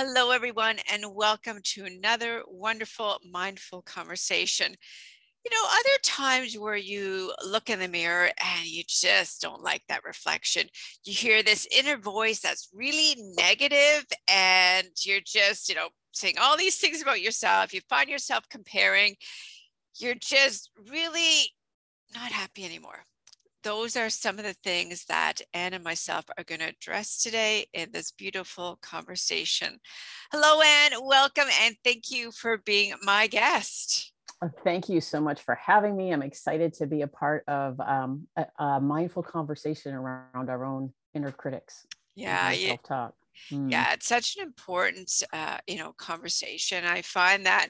Hello, everyone, and welcome to another wonderful mindful conversation. You know, other times where you look in the mirror and you just don't like that reflection, you hear this inner voice that's really negative, and you're just, you know, saying all these things about yourself. You find yourself comparing, you're just really not happy anymore those are some of the things that Anne and myself are going to address today in this beautiful conversation. Hello, Anne. Welcome and thank you for being my guest. Thank you so much for having me. I'm excited to be a part of um, a, a, mindful conversation around our own inner critics. Yeah, self-talk. Mm. Yeah, it's such an important, uh, you know, conversation. I find that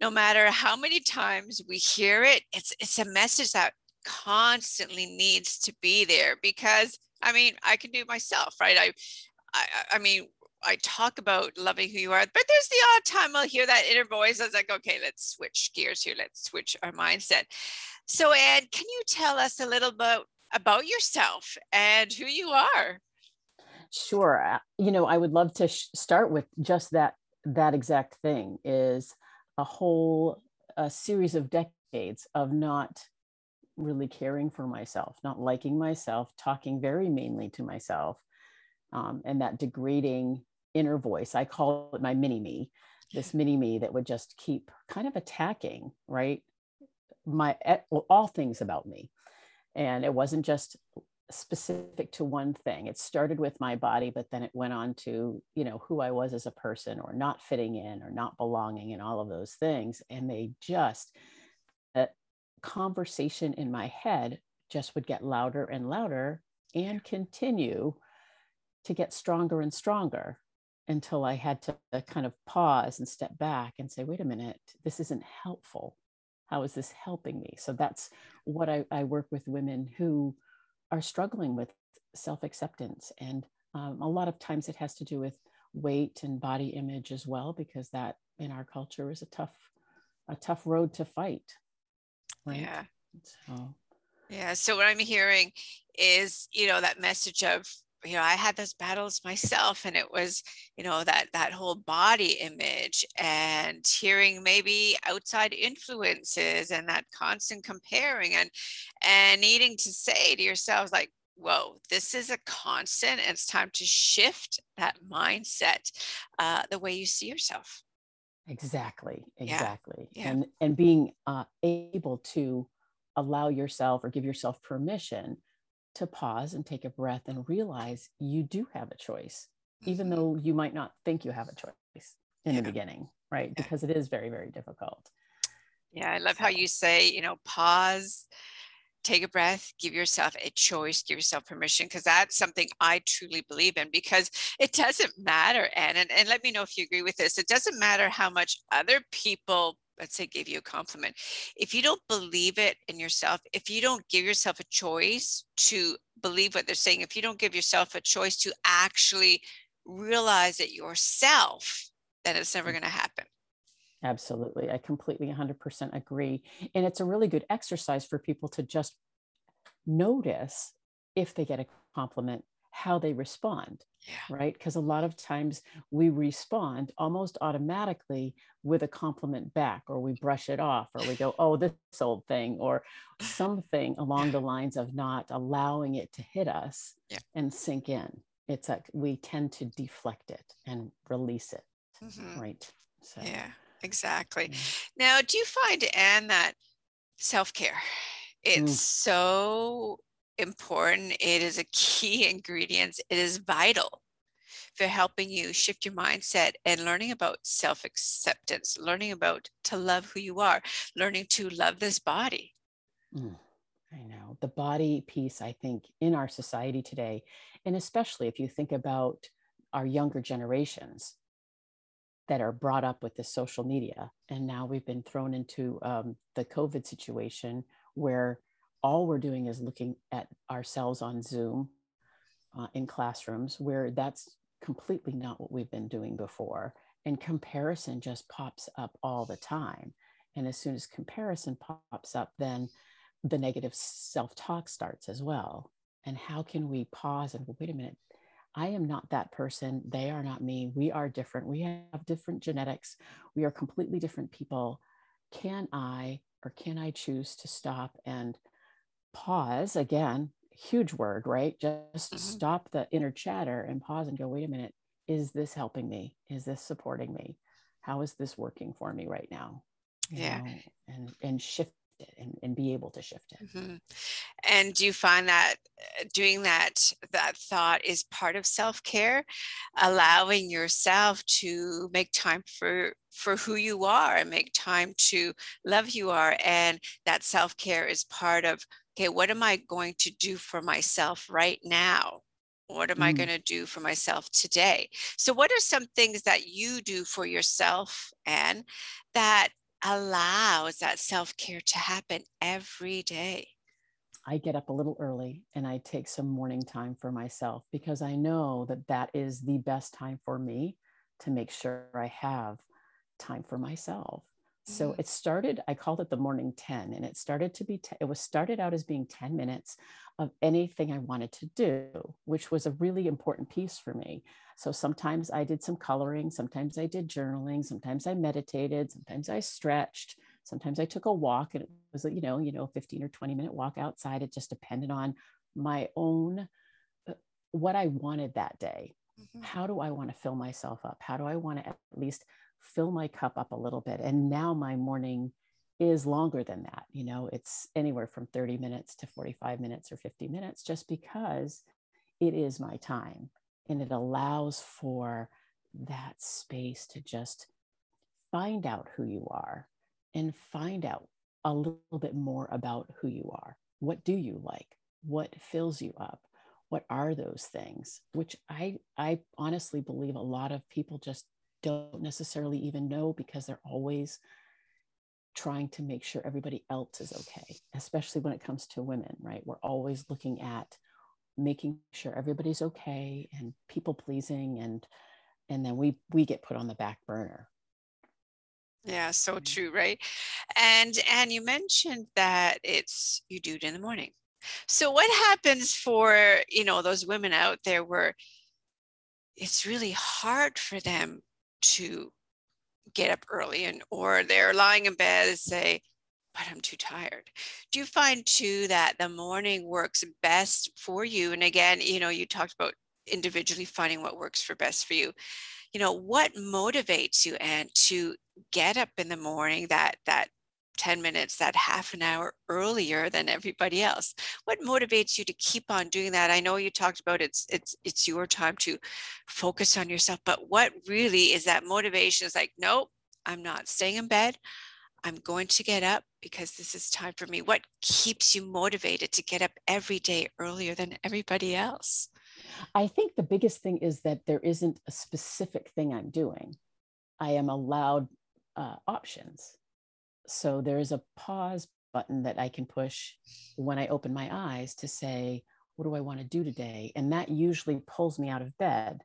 no matter how many times we hear it, it's it's a message that constantly needs to be there because I mean, I can do it myself, right? I, I, I mean, I talk about loving who you are, but there's the odd time I'll hear that inner voice. I was like, okay, let's switch gears here. Let's switch our mindset. So, Anne, can you tell us a little bit about yourself and who you are? Sure. Uh, you know, I would love to sh- start with just that that exact thing is a whole a series of decades of not really caring for myself, not liking myself, talking very mainly to myself, um, and that degrading inner voice. I call it my mini me, this mini me that would just keep kind of attacking, right? My all things about me. And it wasn't just specific to one thing. It started with my body, but then it went on to, you know, who I was as a person or not fitting in or not belonging and all of those things. And they just, conversation in my head just would get louder and louder and continue to get stronger and stronger until I had to kind of pause and step back and say, wait a minute, this isn't helpful. How is this helping me? So that's what I, I work with women who are struggling with self acceptance. And um, a lot of times it has to do with weight and body image as well, because that in our culture is a tough, a tough road to fight. Yeah. So. Yeah. So what I'm hearing is, you know, that message of, you know, I had those battles myself, and it was, you know, that that whole body image and hearing maybe outside influences and that constant comparing and and needing to say to yourselves like, whoa, this is a constant. And it's time to shift that mindset, uh, the way you see yourself exactly exactly yeah. Yeah. and and being uh, able to allow yourself or give yourself permission to pause and take a breath and realize you do have a choice even mm-hmm. though you might not think you have a choice in yeah. the beginning right because it is very very difficult yeah i love how you say you know pause take a breath, give yourself a choice, give yourself permission, because that's something I truly believe in. Because it doesn't matter, Anne, and, and let me know if you agree with this. It doesn't matter how much other people, let's say, give you a compliment. If you don't believe it in yourself, if you don't give yourself a choice to believe what they're saying, if you don't give yourself a choice to actually realize it yourself, then it's never mm. going to happen. Absolutely. I completely 100% agree. And it's a really good exercise for people to just notice if they get a compliment, how they respond. Yeah. Right. Because a lot of times we respond almost automatically with a compliment back, or we brush it off, or we go, oh, this old thing, or something along the lines of not allowing it to hit us yeah. and sink in. It's like we tend to deflect it and release it. Mm-hmm. Right. So. Yeah exactly. Mm. Now, do you find, Anne, that self care, it's mm. so important. It is a key ingredient. It is vital for helping you shift your mindset and learning about self acceptance, learning about to love who you are, learning to love this body. Mm, I know the body piece, I think, in our society today, and especially if you think about our younger generations, that are brought up with the social media. And now we've been thrown into um, the COVID situation where all we're doing is looking at ourselves on Zoom uh, in classrooms, where that's completely not what we've been doing before. And comparison just pops up all the time. And as soon as comparison pops up, then the negative self talk starts as well. And how can we pause and wait a minute? I am not that person. They are not me. We are different. We have different genetics. We are completely different people. Can I or can I choose to stop and pause again? Huge word, right? Just mm-hmm. stop the inner chatter and pause and go, wait a minute. Is this helping me? Is this supporting me? How is this working for me right now? You yeah. Know, and and shift it and, and be able to shift it. Mm-hmm. And do you find that uh, doing that that thought is part of self-care, allowing yourself to make time for for who you are and make time to love who you are and that self-care is part of okay what am i going to do for myself right now what am mm. i going to do for myself today so what are some things that you do for yourself and that allows that self care to happen every day? I get up a little early and I take some morning time for myself because I know that that is the best time for me to make sure I have time for myself. So mm-hmm. it started, I called it the morning 10, and it started to be, t- it was started out as being 10 minutes of anything I wanted to do, which was a really important piece for me. So sometimes I did some coloring, sometimes I did journaling, sometimes I meditated, sometimes I stretched, sometimes I took a walk and it was, you know, you know, 15 or 20 minute walk outside. It just depended on my own, uh, what I wanted that day. Mm-hmm. How do I want to fill myself up? How do I want to at least fill my cup up a little bit? And now my morning is longer than that. You know, it's anywhere from 30 minutes to 45 minutes or 50 minutes just because it is my time and it allows for that space to just find out who you are and find out a little bit more about who you are. What do you like? What fills you up? What are those things? Which I I honestly believe a lot of people just don't necessarily even know because they're always trying to make sure everybody else is okay, especially when it comes to women, right? We're always looking at making sure everybody's okay and people pleasing and and then we we get put on the back burner yeah so mm-hmm. true right and and you mentioned that it's you do it in the morning so what happens for you know those women out there where it's really hard for them to get up early and or they're lying in bed and say but I'm too tired. Do you find too that the morning works best for you? And again, you know, you talked about individually finding what works for best for you. You know, what motivates you and to get up in the morning that that 10 minutes, that half an hour earlier than everybody else. What motivates you to keep on doing that? I know you talked about it's it's it's your time to focus on yourself, but what really is that motivation? Is like, nope, I'm not staying in bed. I'm going to get up because this is time for me. What keeps you motivated to get up every day earlier than everybody else? I think the biggest thing is that there isn't a specific thing I'm doing. I am allowed uh, options. So there is a pause button that I can push when I open my eyes to say, what do I want to do today? And that usually pulls me out of bed.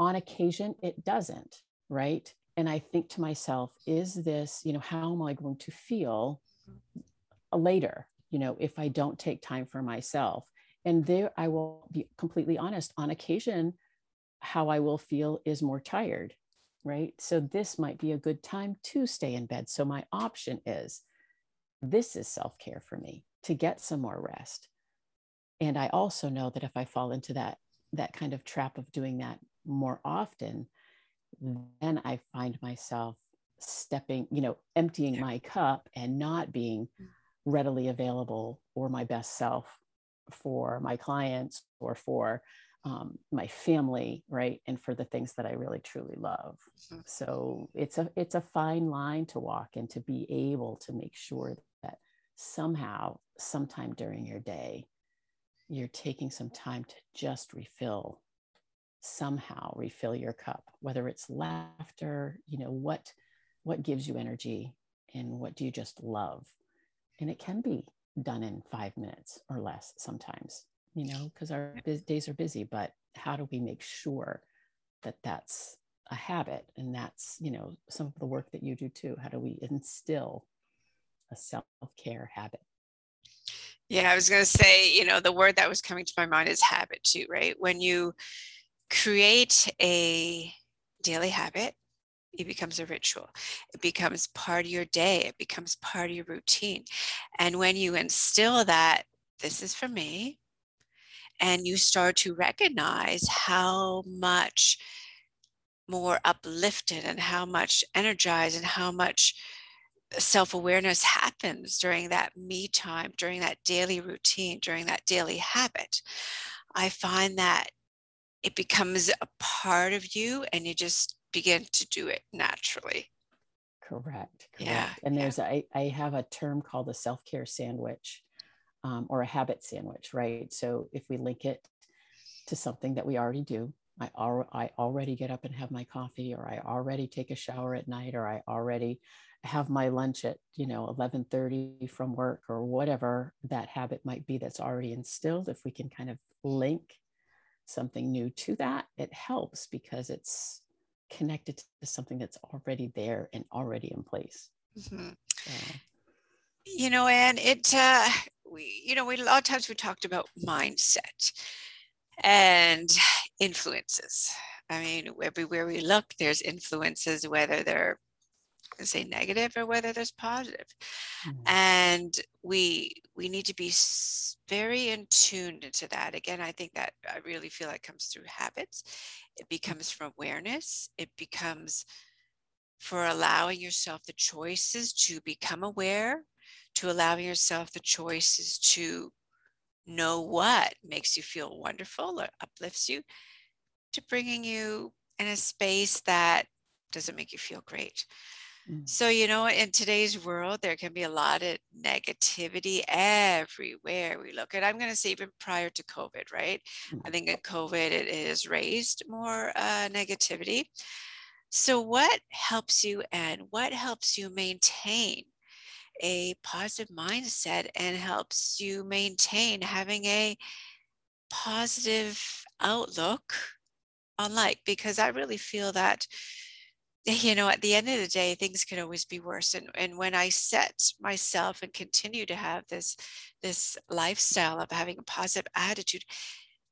On occasion, it doesn't, right? and I think to myself, is this, you know, how am I going to feel later, you know, if I don't take time for myself? And there, I will be completely honest, on occasion, how I will feel is more tired, right? So this might be a good time to stay in bed. So my option is this is self care for me to get some more rest. And I also know that if I fall into that, that kind of trap of doing that more often, then I find myself stepping, you know, emptying my cup and not being readily available or my best self for my clients or for um, my family, right, and for the things that I really truly love. Mm-hmm. So it's a it's a fine line to walk and to be able to make sure that somehow, sometime during your day, you're taking some time to just refill somehow refill your cup whether it's laughter you know what what gives you energy and what do you just love and it can be done in five minutes or less sometimes you know because our days are busy but how do we make sure that that's a habit and that's you know some of the work that you do too how do we instill a self-care habit Yeah, I was going to say, you know, the word that was coming to my mind is habit too, right? When you create a daily habit, it becomes a ritual. It becomes part of your day. It becomes part of your routine. And when you instill that, this is for me, and you start to recognize how much more uplifted and how much energized and how much self awareness happens during that me time, during that daily routine, during that daily habit. I find that it becomes a part of you and you just begin to do it naturally. Correct. correct. Yeah. And there's, yeah. I, I have a term called a self care sandwich um, or a habit sandwich, right? So if we link it to something that we already do, I, al- I already get up and have my coffee, or I already take a shower at night, or I already have my lunch at you know 11:30 from work, or whatever that habit might be that's already instilled. If we can kind of link something new to that, it helps because it's connected to something that's already there and already in place. Mm-hmm. So. You know, and it, uh, we, you know, we a lot of times we talked about mindset and influences. I mean, everywhere we look, there's influences, whether they're say negative or whether there's positive. Mm-hmm. and we we need to be very in tuned into that again i think that i really feel like comes through habits it becomes from awareness it becomes for allowing yourself the choices to become aware to allowing yourself the choices to know what makes you feel wonderful or uplifts you to bringing you in a space that doesn't make you feel great. Mm. So, you know, in today's world, there can be a lot of negativity everywhere we look at. I'm going to say even prior to COVID, right? Mm. I think in COVID, it has raised more uh, negativity. So, what helps you and what helps you maintain a positive mindset and helps you maintain having a positive outlook on life because I really feel that you know at the end of the day things can always be worse. And and when I set myself and continue to have this this lifestyle of having a positive attitude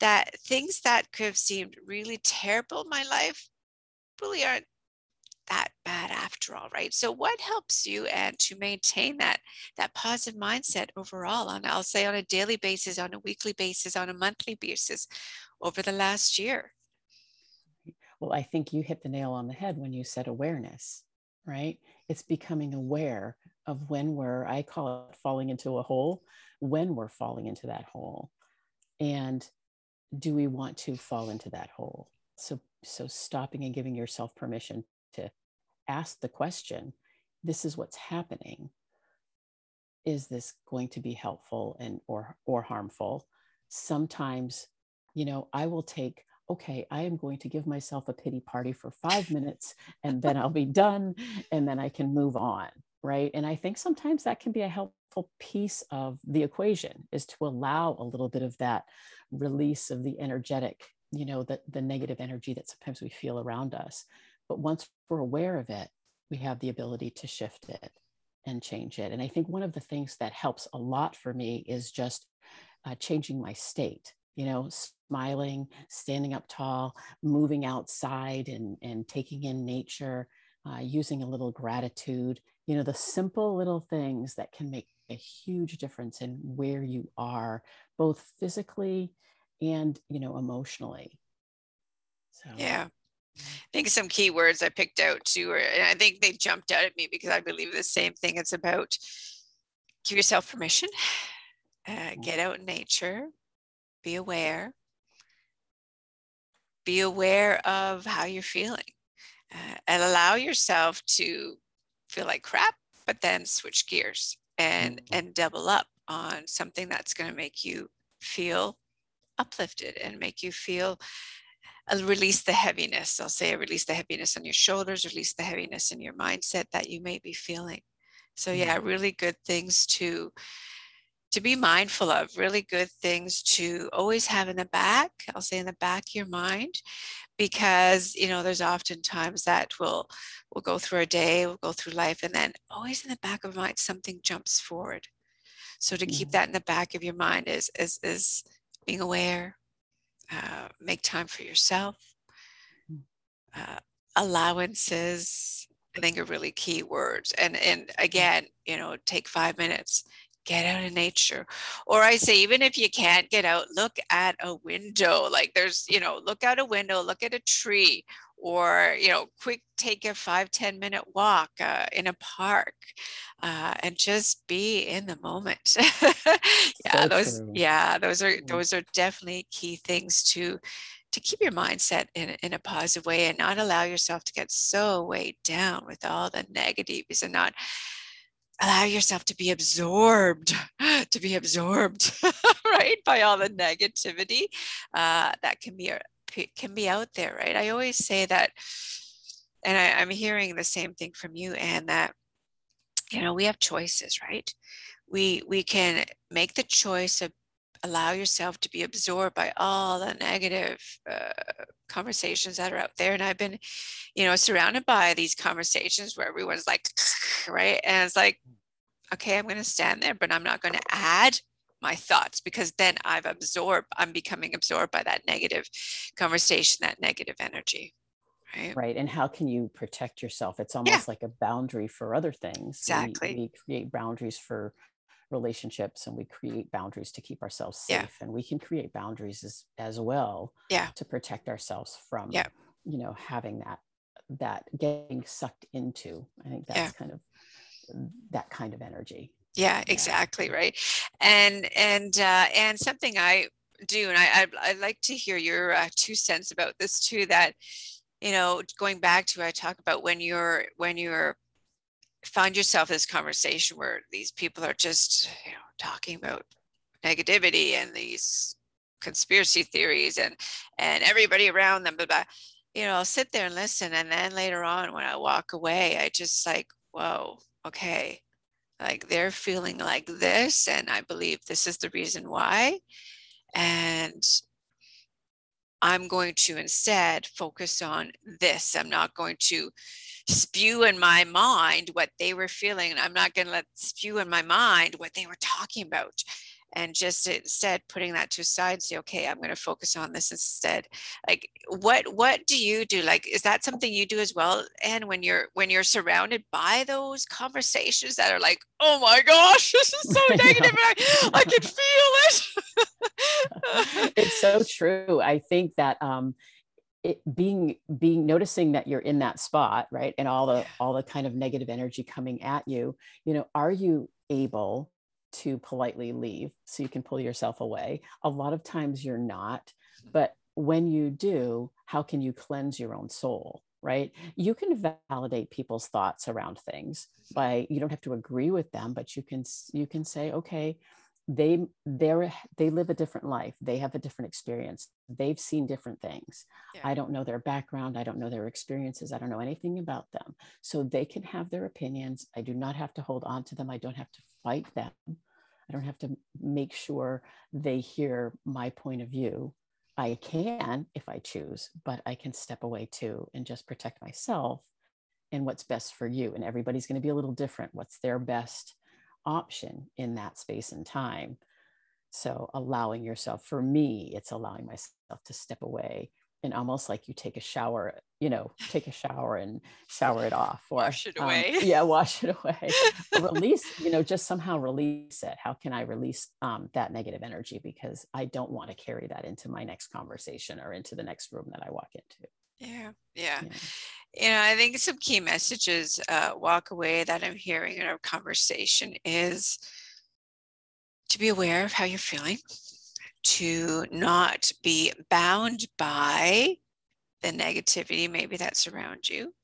that things that could have seemed really terrible in my life really aren't that bad after all right? So what helps you and to maintain that that positive mindset overall on i'll say on a daily basis on a weekly basis on a monthly basis over the last year? Well i think you hit the nail on the head when you said awareness right? It's becoming aware of when we're i call it falling into a hole when we're falling into that hole. And do we want to fall into that hole? So so stopping and giving yourself permission to ask the question this is what's happening. Is this going to be helpful and or or harmful? Sometimes you know i will take okay i am going to give myself a pity party for 5 minutes and then i'll be done and then i can move on right? And i think sometimes that can be a helpful piece of the equation is to allow a little bit of that release of the energetic you know the, the negative energy that sometimes we feel around us but once we're aware of it, we have the ability to shift it and change it. And I think one of the things that helps a lot for me is just uh, changing my state, you know, smiling, standing up tall, moving outside and, and taking in nature, uh, using a little gratitude, you know, the simple little things that can make a huge difference in where you are, both physically and, you know, emotionally. So, yeah. I think some key words I picked out too, and I think they jumped out at me because I believe the same thing. It's about give yourself permission, uh, get out in nature, be aware, be aware of how you're feeling, uh, and allow yourself to feel like crap, but then switch gears and mm-hmm. and double up on something that's going to make you feel uplifted and make you feel I'll release the heaviness. I'll say, release the heaviness on your shoulders, release the heaviness in your mindset that you may be feeling. So yeah, mm-hmm. really good things to to be mindful of, really good things to always have in the back. I'll say in the back of your mind, because you know there's often times that we'll we'll go through a day, we'll go through life, and then always in the back of mind something jumps forward. So to keep that in the back of your mind is is is being aware, uh, make time for yourself. Mm. Uh, allowances, I think are really key words. And and again, you know, take five minutes, get out in nature. Or I say, even if you can't get out, look at a window. Like there's, you know, look out a window, look at a tree, or you know quick take a five ten minute walk uh, in a park uh, and just be in the moment yeah so those true. yeah those are those are definitely key things to to keep your mindset in, in a positive way and not allow yourself to get so weighed down with all the negatives and not allow yourself to be absorbed to be absorbed right by all the negativity uh, that can be can be out there right? I always say that and I, i'm hearing the same thing from you and that you know we have choices right? We we can make the choice of allow yourself to be absorbed by all the negative uh, conversations that are out there and i've been you know surrounded by these conversations where everyone's like right? And it's like okay i'm going to stand there but i'm not going to add my thoughts because then i've absorbed i'm becoming absorbed by that negative conversation that negative energy right? Right and how can you protect yourself? It's almost yeah. like a boundary for other things. Exactly. we, we create boundaries for relationships and we create boundaries to keep ourselves safe yeah. and we can create boundaries as, as well yeah. to protect ourselves from yeah. you know having that that getting sucked into i think that's kind of that kind of energy yeah exactly right and and uh and something i do and i i I'd like to hear your uh, two cents about this too that you know going back to i talk about when you're when you're find yourself this conversation where these people are just you know talking about negativity and these conspiracy theories and and everybody around them but you know i'll sit there and listen and then later on when i walk away i just like whoa okay like they're feeling like this and i believe this is the reason why and i'm going to instead focus on this. I'm not going to spew in my mind what they were feeling. I'm not going to let spew in my mind what they were talking about. And just instead putting that to side, say, okay, I'm going to focus on this instead. Like, what what do you do? Like, is that something you do as well? And when you're when you're surrounded by those conversations that are like, oh my gosh, this is so negative, I, I can feel it. it's so true. I think that um, it being being noticing that you're in that spot right and all the all the kind of negative energy coming at you you know are you able to politely leave so you can pull yourself away? A lot of times you're not but when you do how can you cleanse your own soul right? You can validate people's thoughts around things by you don't have to agree with them but you can you can say okay they they're they live a different life. They have a different experience. They've seen different things. Yeah. i don't know their background. I don't know their experiences. I don't know anything about them. So they can have their opinions. I do not have to hold on to them. I don't have to fight them. I don't have to make sure they hear my point of view. I can if i choose but i can step away too and just protect myself and what's best for you. And everybody's going to be a little different. What's their best option in that space and time. So, allowing yourself, for me, it's allowing myself to step away and almost like you take a shower, you know, take a shower and shower it off or wash it away. Um, yeah, wash it away. release, you know, just somehow release it. How can I release um, that negative energy? Because I don't want to carry that into my next conversation or into the next room that I walk into. Yeah, yeah. yeah you know, I think some key messages uh, walk away that I'm hearing in our conversation is to be aware of how you're feeling, to not be bound by the negativity maybe that's around you,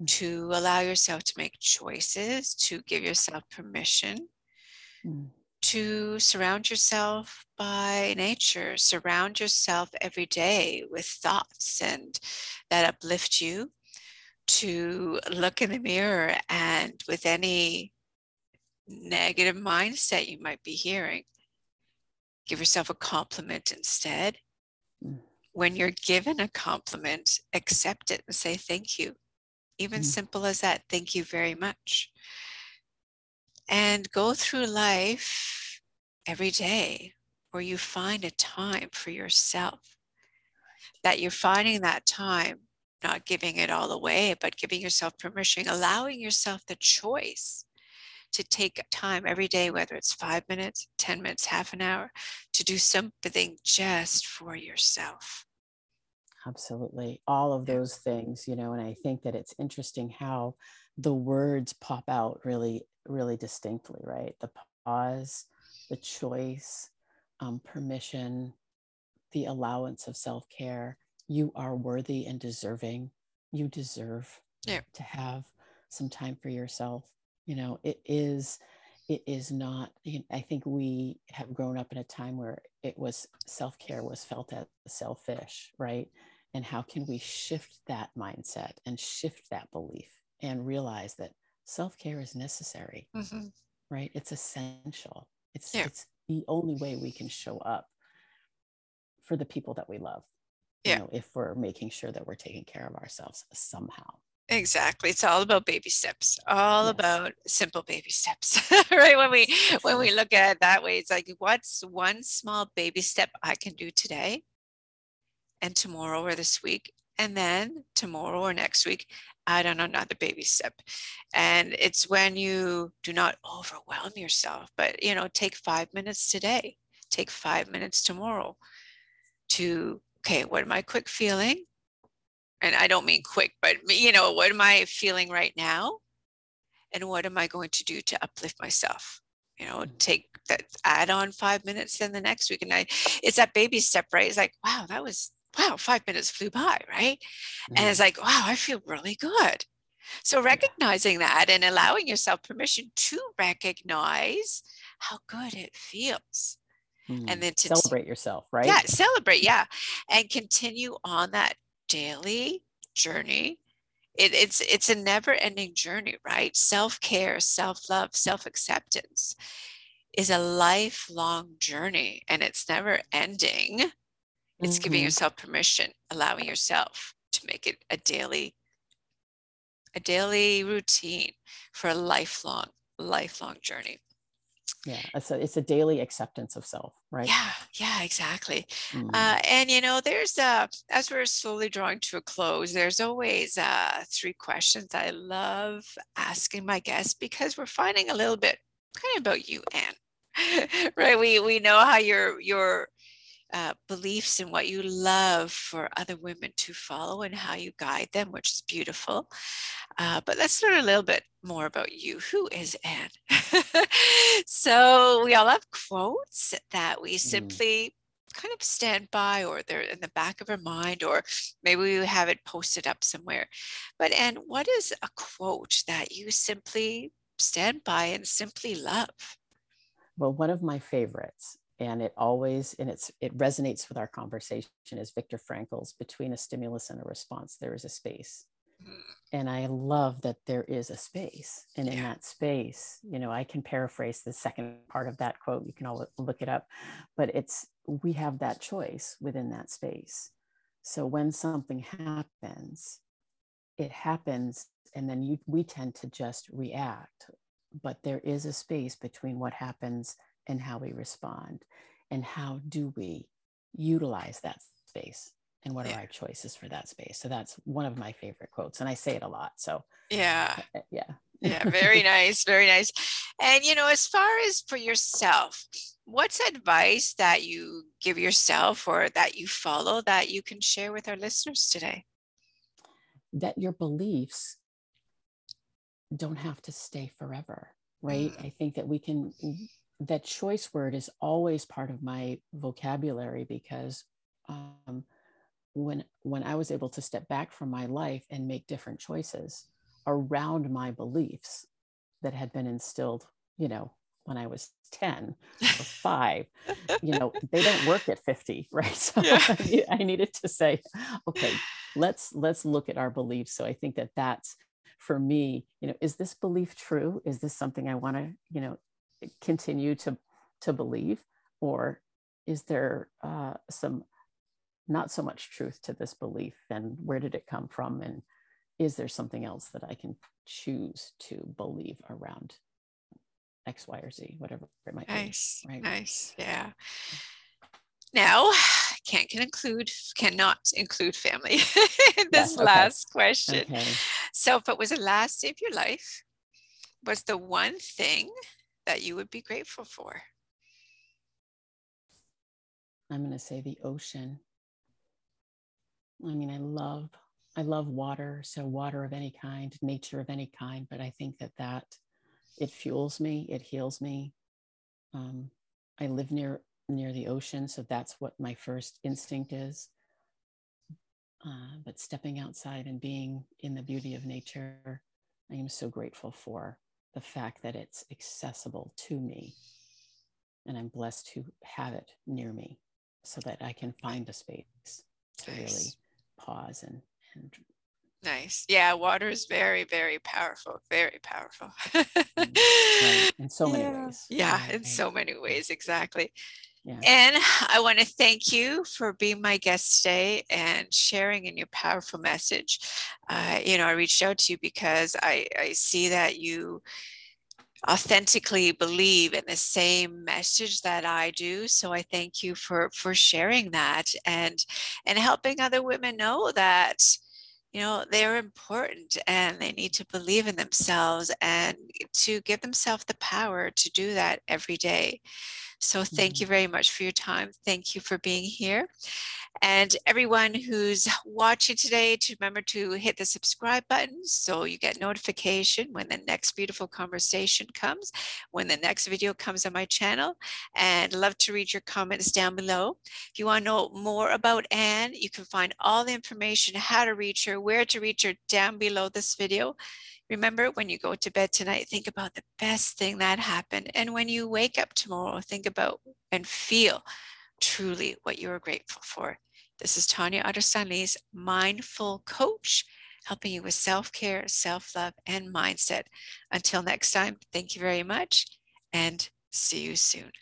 mm. to allow yourself to make choices, to give yourself permission. Mm to surround yourself by nature, surround yourself every day with thoughts and that uplift you, to look in the mirror and with any negative mindset you might be hearing, give yourself a compliment instead. Mm. When you're given a compliment, accept it and say thank you. Even mm. simple as that, thank you very much. and go through life every day where you find a time for yourself. That you're finding that time, not giving it all away, but giving yourself permission, allowing yourself the choice to take time every day, whether it's five minutes, 10 minutes, half an hour, to do something just for yourself. Absolutely. All of those things, you know, and I think that it's interesting how the words pop out really, really distinctly, right? The pause, the choice, um, permission, the allowance of self care. You are worthy and deserving. You deserve yeah. to have some time for yourself. You know, it is, it is not, I think we have grown up in a time where it was self care was felt as selfish, right? And how can we shift that mindset and shift that belief and realize that self care is necessary, mm-hmm. right? It's essential. It's, yeah. it's the only way we can show up for the people that we love. Yeah. You know, if we're making sure that we're taking care of ourselves somehow. Exactly. It's all about baby steps. All yes. about simple baby steps. right? When we when we look at it that way, it's like what's one small baby step I can do today and tomorrow or this week and then tomorrow or next week add on another baby step. And it's when you do not overwhelm yourself but you know take five minutes today take five minutes tomorrow to okay what am i quick feeling? And i don't mean quick but you know what am i feeling right now? And what am i going to do to uplift myself? You know mm-hmm. take that add on five minutes then the next week. And i it's that baby step right? It's like wow that was wow, five minutes flew by, right? Mm-hmm. And it's like, wow, I feel really good. So recognizing that and allowing yourself permission to recognize how good it feels. Mm-hmm. And then to celebrate yourself, right? Yeah, celebrate, yeah. And continue on that daily journey. It, it's it's a never-ending journey, right? Self-care, self-love, self-acceptance is a lifelong journey and it's never ending it's mm-hmm. giving yourself permission, allowing yourself to make it a daily, a daily routine for a lifelong, lifelong journey. Yeah, it's a, it's a daily acceptance of self, right? Yeah, yeah, exactly. Mm-hmm. Uh, and you know, there's uh, as we're slowly drawing to a close, there's always uh, three questions I love asking my guests because we're finding a little bit kind of about you, Anne. right? We we know how you're you're uh, beliefs and what you love for other women to follow and how you guide them, which is beautiful. Uh, but let's learn a little bit more about you. Who is Anne? so we all have quotes that we mm. simply mm. kind of stand by or they're in the back of our mind or maybe we have it posted up somewhere. But Anne, what is a quote that you simply stand by and simply love? Well, one of my favorites and it always and it's it resonates with our conversation is Viktor Frankl's between a stimulus and a response there is a space and I love that there is a space and in yeah. that space you know I can paraphrase the second part of that quote you can all look it up but it's we have that choice within that space so when something happens it happens and then you we tend to just react but there is a space between what happens and how we respond and how do we utilize that space and what are our choices for that space. So that's one of my favorite quotes and i say it a lot so yeah. uh, yeah. Yeah very nice very nice. And you know as far as for yourself what's advice that you give yourself or that you follow that you can share with our listeners today? That your beliefs don't have to stay forever right? Mm. i think that we can that choice word is always part of my vocabulary because um, when when I was able to step back from my life and make different choices around my beliefs that had been instilled, you know, when I was 10 or 5, you know, they don't work at 50, right? So yeah. I needed to say, okay, let's let's look at our beliefs. So I think that that's for me, you know, is this belief true? Is this something I want to, you know, continue to to believe or is there uh, some not so much truth to this belief and where did it come from and is there something else that i can choose to believe around X, Y, or Z, whatever it might nice, be. Right. Nice. Yeah. Now, can't can include cannot include family in this yes, okay. last question. Okay. So if it was the last day of your life, was the one thing that you would be grateful for? I'm going to say the ocean. I mean, I love I love water, so water of any kind, nature of any kind, but I think that that it fuels me, it heals me. Um, I live near near the ocean, so that's what my first instinct is. Uh, but stepping outside and being in the beauty of nature, I am so grateful for the fact that it's accessible to me, and I'm blessed to have it near me so that I can find a space to nice. really pause and, and Nice. Yeah, water is very, very powerful. Very powerful. Mm, right. In so many yeah. ways. Yeah, right. in so many ways. Exactly. Yeah. And I want to thank you for being my guest today and sharing in your powerful message. Uh, you know, I reached out to you because I, I see that you authentically believe in the same message that I do. So I thank you for for sharing that and and helping other women know that you know they're important and they need to believe in themselves and to give themselves the power to do that every day. So thank mm-hmm. you very much for your time. Thank you for being here. And everyone who's watching today, to remember to hit the subscribe button so you get notification when the next beautiful conversation comes, when the next video comes on my channel. And love to read your comments down below. If you want to know more about Anne, you can find all the information, how to reach her, where to reach her down below this video. Remember, when you go to bed tonight, think about the best thing that happened. And when you wake up tomorrow, think about and feel truly what you are grateful for. This is Tanya Otterstein mindful coach, helping you with self care, self love, and mindset. Until next time, thank you very much and see you soon.